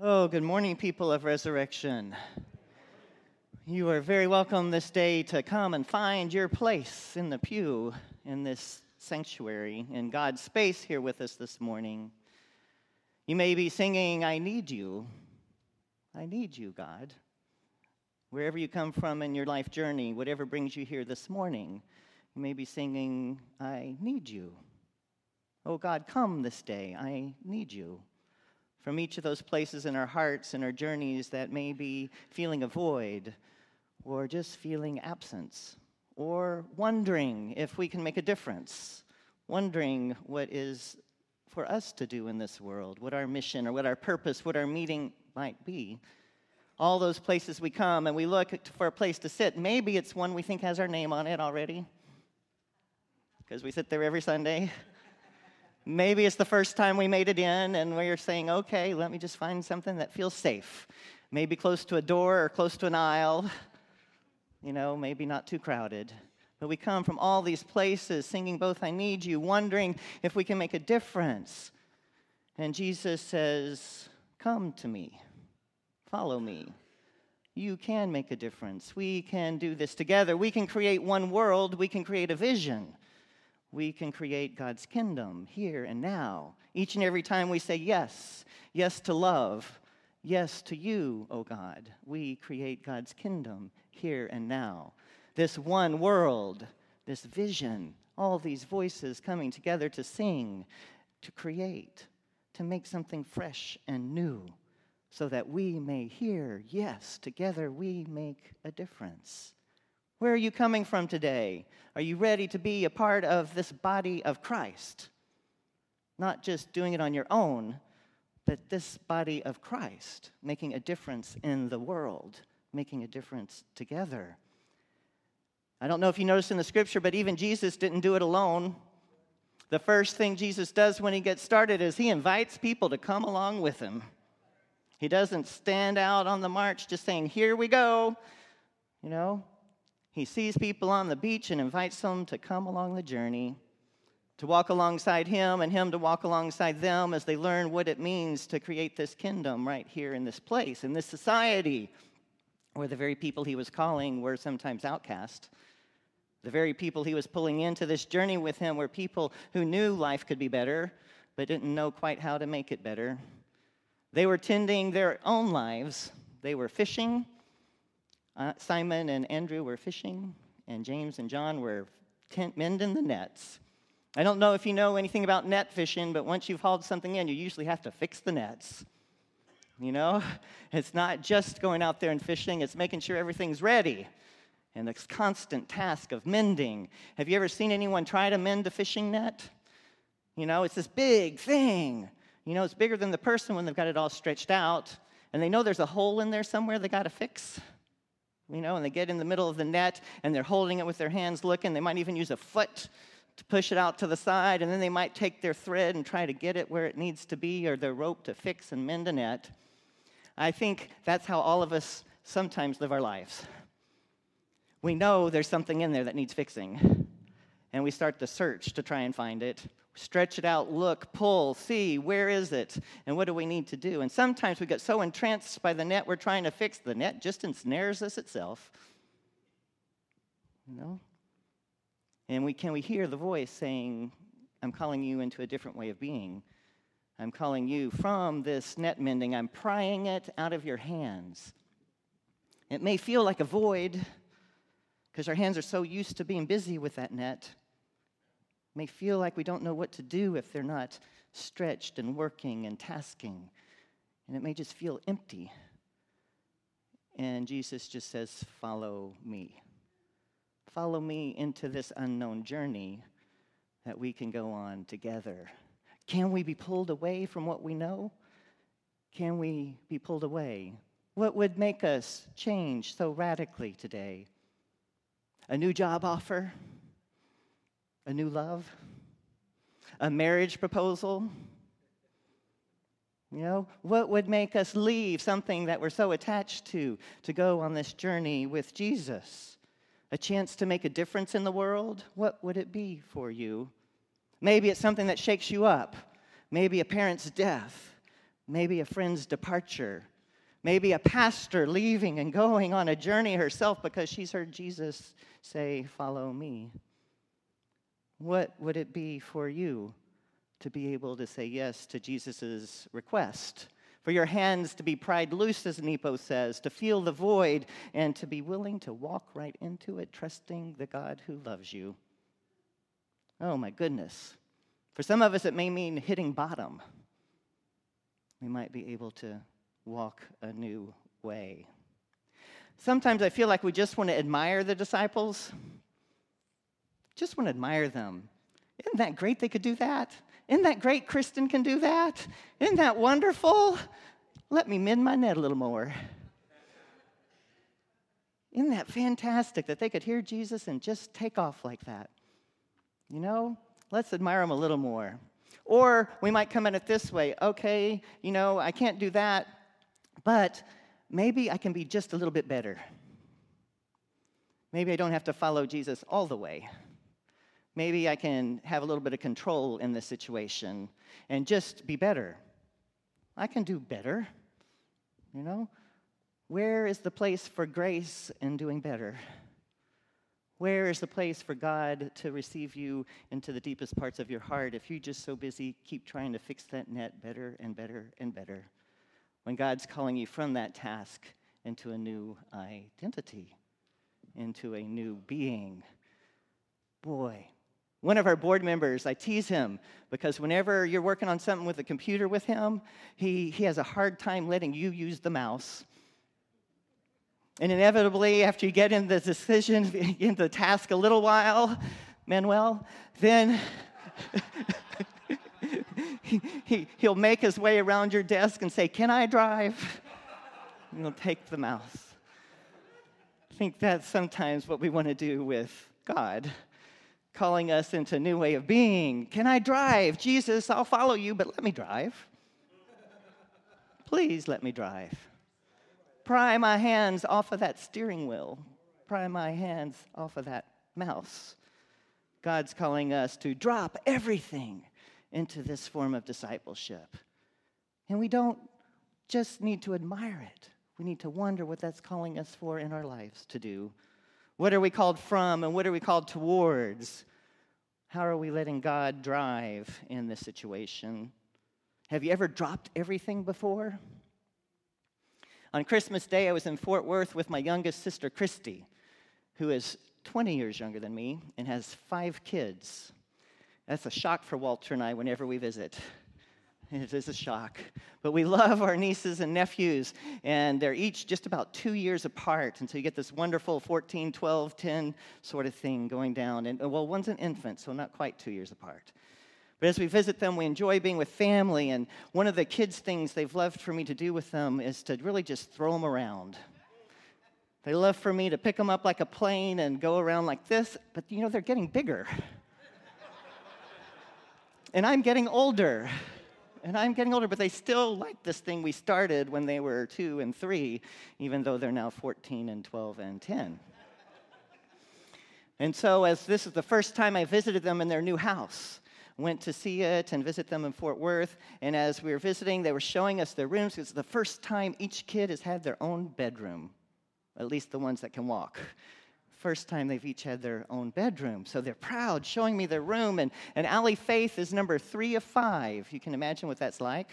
Oh, good morning, people of resurrection. You are very welcome this day to come and find your place in the pew in this sanctuary, in God's space here with us this morning. You may be singing, I need you. I need you, God. Wherever you come from in your life journey, whatever brings you here this morning, you may be singing, I need you. Oh, God, come this day. I need you from each of those places in our hearts and our journeys that may be feeling a void or just feeling absence or wondering if we can make a difference, wondering what is for us to do in this world, what our mission or what our purpose, what our meeting might be. All those places we come and we look for a place to sit. Maybe it's one we think has our name on it already because we sit there every Sunday. Maybe it's the first time we made it in and we're saying, okay, let me just find something that feels safe. Maybe close to a door or close to an aisle, you know, maybe not too crowded. But we come from all these places singing both I Need You, wondering if we can make a difference. And Jesus says, Come to me, follow me. You can make a difference. We can do this together. We can create one world, we can create a vision we can create God's kingdom here and now. Each and every time we say yes, yes to love, yes to you, O oh God, we create God's kingdom here and now. This one world, this vision, all these voices coming together to sing, to create, to make something fresh and new, so that we may hear, yes, together we make a difference. Where are you coming from today? Are you ready to be a part of this body of Christ? Not just doing it on your own, but this body of Christ, making a difference in the world, making a difference together. I don't know if you noticed in the scripture, but even Jesus didn't do it alone. The first thing Jesus does when he gets started is he invites people to come along with him. He doesn't stand out on the march just saying, Here we go. You know, he sees people on the beach and invites them to come along the journey, to walk alongside him and him to walk alongside them as they learn what it means to create this kingdom right here in this place, in this society, where the very people he was calling were sometimes outcast. The very people he was pulling into this journey with him were people who knew life could be better, but didn't know quite how to make it better. They were tending their own lives. They were fishing, uh, Simon and Andrew were fishing, and James and John were tent- mending the nets. I don't know if you know anything about net fishing, but once you've hauled something in, you usually have to fix the nets. You know, it's not just going out there and fishing, it's making sure everything's ready. And this constant task of mending. Have you ever seen anyone try to mend a fishing net? You know, it's this big thing. You know, it's bigger than the person when they've got it all stretched out, and they know there's a hole in there somewhere they got to fix you know, and they get in the middle of the net and they're holding it with their hands looking. They might even use a foot to push it out to the side, and then they might take their thread and try to get it where it needs to be or their rope to fix and mend a net. I think that's how all of us sometimes live our lives. We know there's something in there that needs fixing, and we start the search to try and find it stretch it out, look, pull, see, where is it, and what do we need to do? And sometimes we get so entranced by the net we're trying to fix, the net just ensnares us itself. You know? And we, can we hear the voice saying, I'm calling you into a different way of being? I'm calling you from this net mending. I'm prying it out of your hands. It may feel like a void because our hands are so used to being busy with that net may feel like we don't know what to do if they're not stretched and working and tasking. And it may just feel empty. And Jesus just says, Follow me. Follow me into this unknown journey that we can go on together. Can we be pulled away from what we know? Can we be pulled away? What would make us change so radically today? A new job offer? A new love? A marriage proposal? You know, what would make us leave something that we're so attached to to go on this journey with Jesus? A chance to make a difference in the world? What would it be for you? Maybe it's something that shakes you up. Maybe a parent's death. maybe a friend's departure, maybe a pastor leaving and going on a journey herself because she's heard Jesus say, Follow me. What would it be for you to be able to say yes to Jesus' request? For your hands to be pried loose, as Nepo says, to feel the void, and to be willing to walk right into it, trusting the God who loves you. Oh my goodness. For some of us, it may mean hitting bottom. We might be able to walk a new way. Sometimes I feel like we just want to admire the disciples. Just want to admire them. Isn't that great they could do that? Isn't that great Kristen can do that? Isn't that wonderful? Let me mend my net a little more. Isn't that fantastic that they could hear Jesus and just take off like that? You know, let's admire them a little more. Or we might come at it this way okay, you know, I can't do that, but maybe I can be just a little bit better. Maybe I don't have to follow Jesus all the way. Maybe I can have a little bit of control in this situation and just be better. I can do better, you know? Where is the place for grace in doing better? Where is the place for God to receive you into the deepest parts of your heart if you're just so busy keep trying to fix that net better and better and better? When God's calling you from that task into a new identity, into a new being. Boy, one of our board members, I tease him because whenever you're working on something with a computer with him, he, he has a hard time letting you use the mouse. And inevitably, after you get in the decision, in the task a little while, Manuel, then he, he, he'll make his way around your desk and say, Can I drive? And he'll take the mouse. I think that's sometimes what we want to do with God, calling us into a new way of being. Can I drive? Jesus, I'll follow you, but let me drive. Please let me drive pry my hands off of that steering wheel, pry my hands off of that mouse. God's calling us to drop everything into this form of discipleship. And we don't just need to admire it, we need to wonder what that's calling us for in our lives to do. What are we called from and what are we called towards? How are we letting God drive in this situation? Have you ever dropped everything before? On Christmas Day, I was in Fort Worth with my youngest sister, Christy, who is 20 years younger than me and has five kids. That's a shock for Walter and I whenever we visit. It is a shock. But we love our nieces and nephews, and they're each just about two years apart. And so you get this wonderful 14, 12, 10 sort of thing going down. And well, one's an infant, so not quite two years apart. But as we visit them, we enjoy being with family. And one of the kids' things they've loved for me to do with them is to really just throw them around. They love for me to pick them up like a plane and go around like this, but you know, they're getting bigger. and I'm getting older. And I'm getting older, but they still like this thing we started when they were two and three, even though they're now 14 and 12 and 10. And so, as this is the first time I visited them in their new house, went to see it and visit them in Fort Worth. And as we were visiting, they were showing us their rooms. It's the first time each kid has had their own bedroom, at least the ones that can walk. First time they've each had their own bedroom. So they're proud, showing me their room. And, and Allie Faith is number three of five. You can imagine what that's like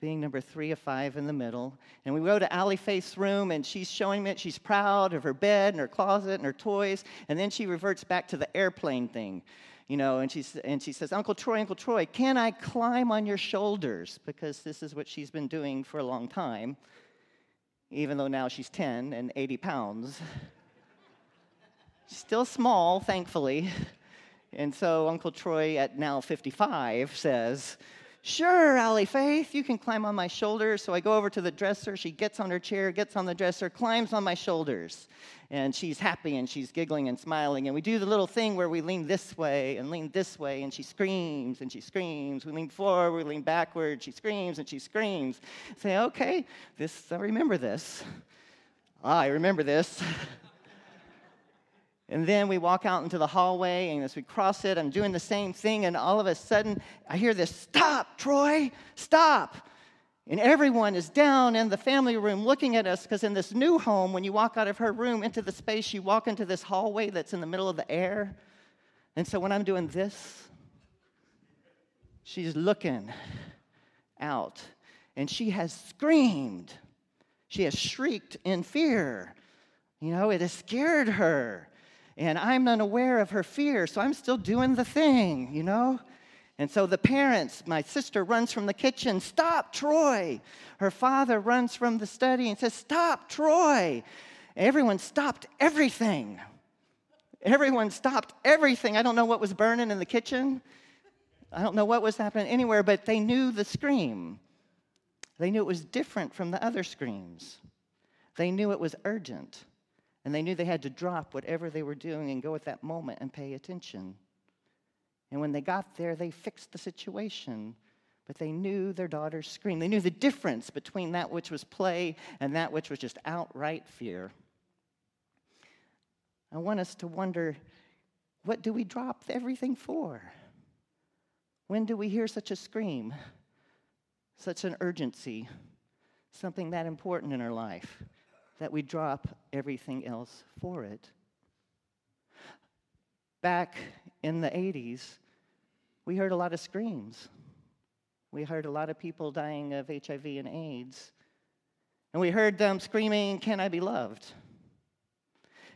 being number three of five in the middle. And we go to Allie Faith's room, and she's showing me she's proud of her bed and her closet and her toys. And then she reverts back to the airplane thing you know, and, she's, and she says, Uncle Troy, Uncle Troy, can I climb on your shoulders? Because this is what she's been doing for a long time, even though now she's 10 and 80 pounds. Still small, thankfully. And so Uncle Troy, at now 55, says, Sure, Allie Faith, you can climb on my shoulders. So I go over to the dresser. She gets on her chair, gets on the dresser, climbs on my shoulders. And she's happy and she's giggling and smiling. And we do the little thing where we lean this way and lean this way. And she screams and she screams. We lean forward, we lean backward. She screams and she screams. say, okay, this, I remember this. Ah, I remember this. And then we walk out into the hallway, and as we cross it, I'm doing the same thing, and all of a sudden, I hear this stop, Troy, stop. And everyone is down in the family room looking at us because in this new home, when you walk out of her room into the space, you walk into this hallway that's in the middle of the air. And so when I'm doing this, she's looking out and she has screamed. She has shrieked in fear. You know, it has scared her. And I'm unaware of her fear, so I'm still doing the thing, you know? And so the parents, my sister runs from the kitchen, Stop, Troy. Her father runs from the study and says, Stop, Troy. Everyone stopped everything. Everyone stopped everything. I don't know what was burning in the kitchen. I don't know what was happening anywhere, but they knew the scream. They knew it was different from the other screams. They knew it was urgent. And they knew they had to drop whatever they were doing and go at that moment and pay attention. And when they got there, they fixed the situation. But they knew their daughter's scream. They knew the difference between that which was play and that which was just outright fear. I want us to wonder what do we drop everything for? When do we hear such a scream, such an urgency, something that important in our life, that we drop everything else for it? Back in the 80s, we heard a lot of screams. We heard a lot of people dying of HIV and AIDS. And we heard them screaming, Can I be loved?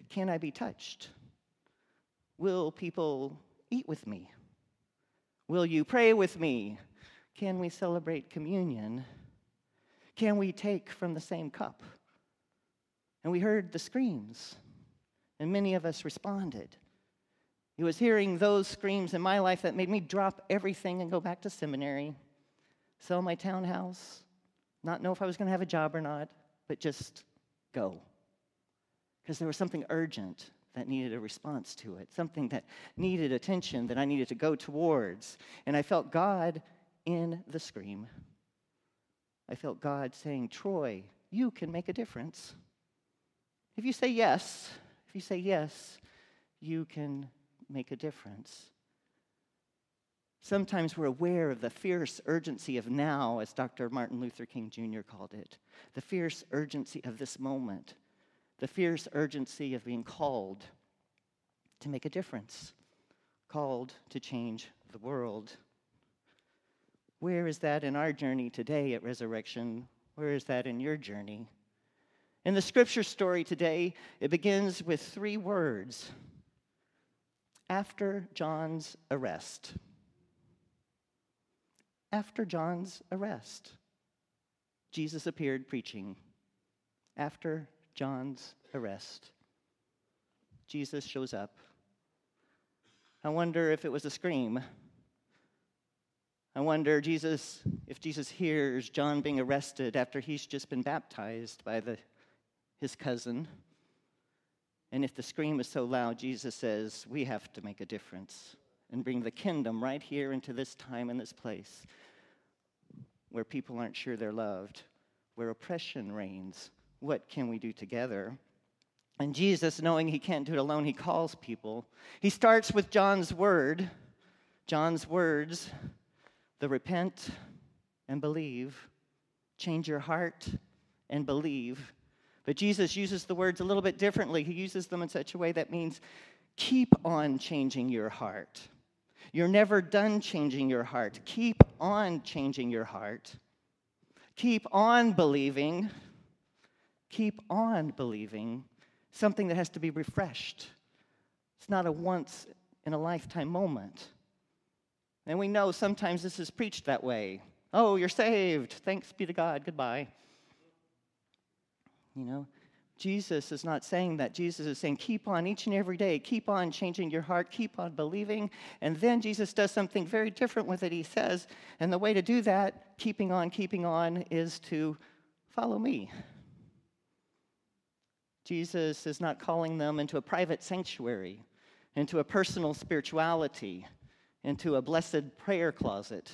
Can I be touched? Will people eat with me? Will you pray with me? Can we celebrate communion? Can we take from the same cup? And we heard the screams, and many of us responded. It was hearing those screams in my life that made me drop everything and go back to seminary, sell my townhouse, not know if I was going to have a job or not, but just go. Because there was something urgent that needed a response to it, something that needed attention that I needed to go towards. And I felt God in the scream. I felt God saying, Troy, you can make a difference. If you say yes, if you say yes, you can make a difference. Sometimes we're aware of the fierce urgency of now, as Dr. Martin Luther King Jr. called it, the fierce urgency of this moment, the fierce urgency of being called to make a difference, called to change the world. Where is that in our journey today at resurrection? Where is that in your journey? In the scripture story today, it begins with three words after John's arrest. After John's arrest, Jesus appeared preaching. After John's arrest, Jesus shows up. I wonder if it was a scream. I wonder Jesus if Jesus hears John being arrested after he's just been baptized by the, his cousin. And if the scream is so loud, Jesus says, we have to make a difference and bring the kingdom right here into this time and this place where people aren't sure they're loved, where oppression reigns. What can we do together? And Jesus, knowing he can't do it alone, he calls people. He starts with John's word, John's words, the repent and believe, change your heart and believe. But Jesus uses the words a little bit differently. He uses them in such a way that means keep on changing your heart. You're never done changing your heart. Keep on changing your heart. Keep on believing. Keep on believing something that has to be refreshed. It's not a once in a lifetime moment. And we know sometimes this is preached that way. Oh, you're saved. Thanks be to God. Goodbye. You know, Jesus is not saying that. Jesus is saying, keep on each and every day, keep on changing your heart, keep on believing. And then Jesus does something very different with it. He says, and the way to do that, keeping on, keeping on, is to follow me. Jesus is not calling them into a private sanctuary, into a personal spirituality, into a blessed prayer closet.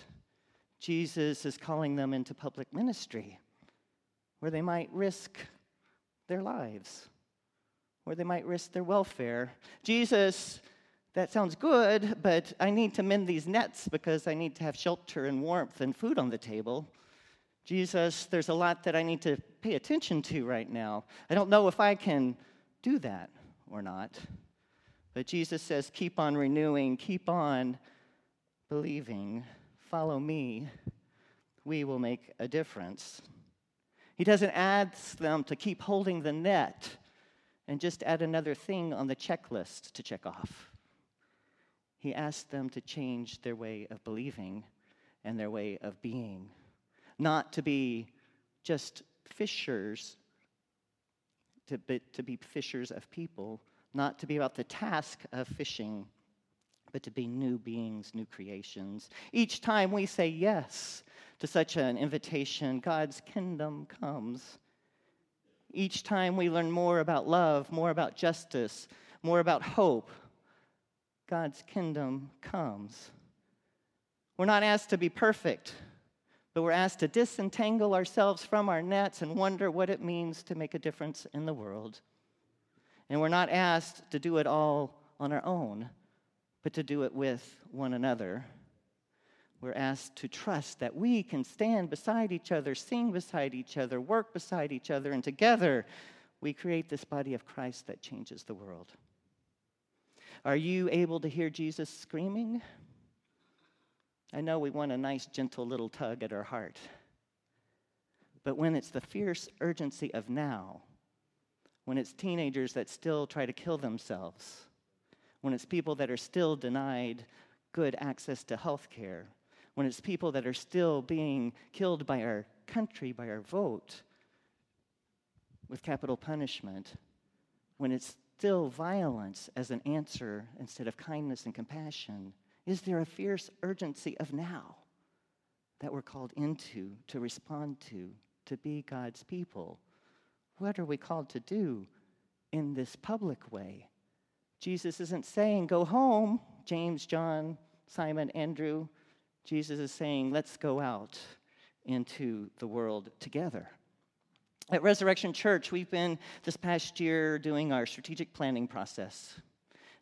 Jesus is calling them into public ministry where they might risk their lives, or they might risk their welfare. Jesus, that sounds good, but I need to mend these nets because I need to have shelter and warmth and food on the table. Jesus, there's a lot that I need to pay attention to right now. I don't know if I can do that or not. But Jesus says, keep on renewing, keep on believing, follow me. We will make a difference. He doesn't ask them to keep holding the net and just add another thing on the checklist to check off. He asks them to change their way of believing and their way of being, not to be just fishers, to be, to be fishers of people, not to be about the task of fishing, but to be new beings, new creations. Each time we say yes to such an invitation, God's kingdom comes. Each time we learn more about love, more about justice, more about hope, God's kingdom comes. We're not asked to be perfect, but we're asked to disentangle ourselves from our nets and wonder what it means to make a difference in the world. And we're not asked to do it all on our own, but to do it with one another. We're asked to trust that we can stand beside each other, sing beside each other, work beside each other, and together we create this body of Christ that changes the world. Are you able to hear Jesus screaming? I know we want a nice, gentle little tug at our heart. But when it's the fierce urgency of now, when it's teenagers that still try to kill themselves, when it's people that are still denied good access to health care, when it's people that are still being killed by our country, by our vote, with capital punishment, when it's still violence as an answer instead of kindness and compassion? Is there a fierce urgency of now that we're called into, to respond to, to be God's people? What are we called to do in this public way? Jesus isn't saying, go home, James, John, Simon, Andrew. Jesus is saying, let's go out into the world together. At Resurrection Church, we've been this past year doing our strategic planning process.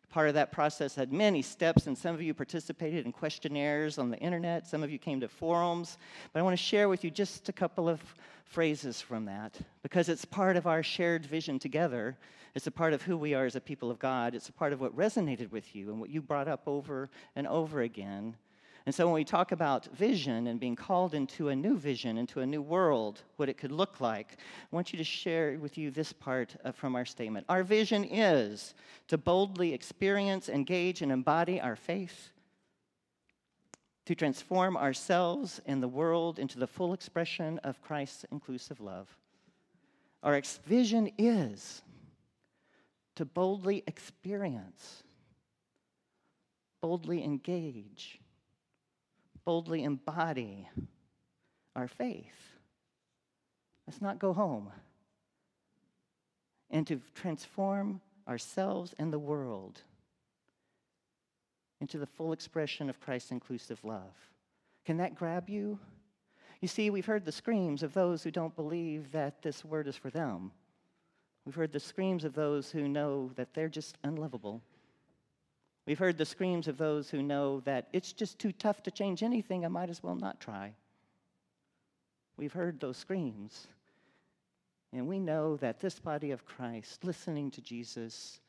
Part of that process had many steps, and some of you participated in questionnaires on the internet. Some of you came to forums. But I want to share with you just a couple of phrases from that because it's part of our shared vision together. It's a part of who we are as a people of God. It's a part of what resonated with you and what you brought up over and over again. And so when we talk about vision and being called into a new vision, into a new world, what it could look like, I want you to share with you this part uh, from our statement. Our vision is to boldly experience, engage, and embody our faith, to transform ourselves and the world into the full expression of Christ's inclusive love. Our vision is to boldly experience, boldly engage, boldly embody our faith. Let's not go home. And to transform ourselves and the world into the full expression of Christ's inclusive love. Can that grab you? You see, we've heard the screams of those who don't believe that this word is for them. We've heard the screams of those who know that they're just unlovable. We've heard the screams of those who know that it's just too tough to change anything, I might as well not try. We've heard those screams. And we know that this body of Christ, listening to Jesus,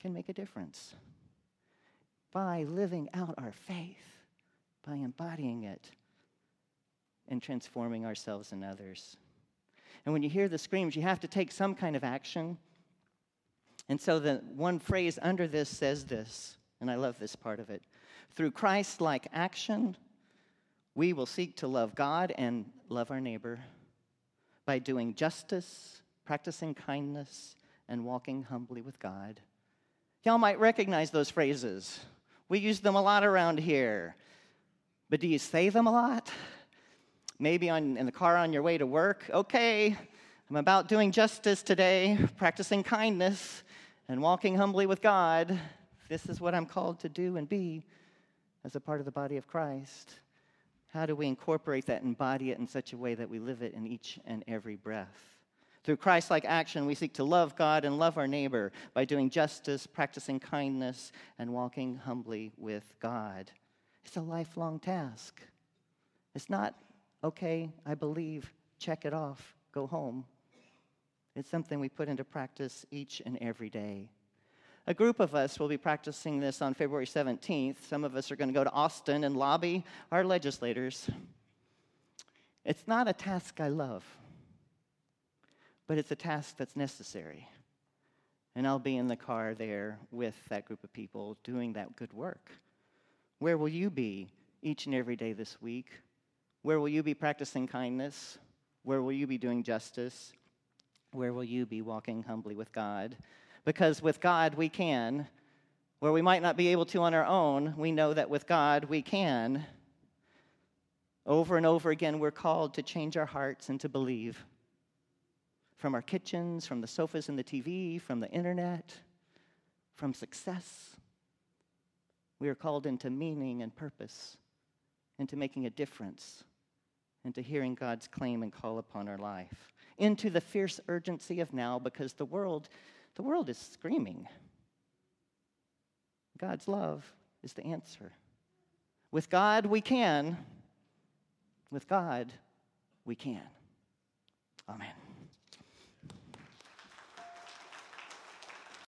can make a difference by living out our faith, by embodying it, and transforming ourselves and others. And when you hear the screams, you have to take some kind of action. And so the one phrase under this says this and I love this part of it. Through Christ like action, we will seek to love God and love our neighbor by doing justice, practicing kindness, and walking humbly with God. Y'all might recognize those phrases. We use them a lot around here. But do you say them a lot? Maybe on, in the car on your way to work. Okay, I'm about doing justice today, practicing kindness, and walking humbly with God. This is what I'm called to do and be as a part of the body of Christ. How do we incorporate that embody it in such a way that we live it in each and every breath? Through Christ like action, we seek to love God and love our neighbor by doing justice, practicing kindness, and walking humbly with God. It's a lifelong task. It's not, okay, I believe check it off, go home. It's something we put into practice each and every day. A group of us will be practicing this on February 17th. Some of us are going to go to Austin and lobby our legislators. It's not a task I love, but it's a task that's necessary. And I'll be in the car there with that group of people doing that good work. Where will you be each and every day this week? Where will you be practicing kindness? Where will you be doing justice? Where will you be walking humbly with God? Because with God we can. Where we might not be able to on our own, we know that with God we can. Over and over again, we're called to change our hearts and to believe. From our kitchens, from the sofas and the TV, from the internet, from success. We are called into meaning and purpose, into making a difference, into hearing God's claim and call upon our life, into the fierce urgency of now because the world, the world is screaming. God's love is the answer. With God, we can. With God, we can. Amen.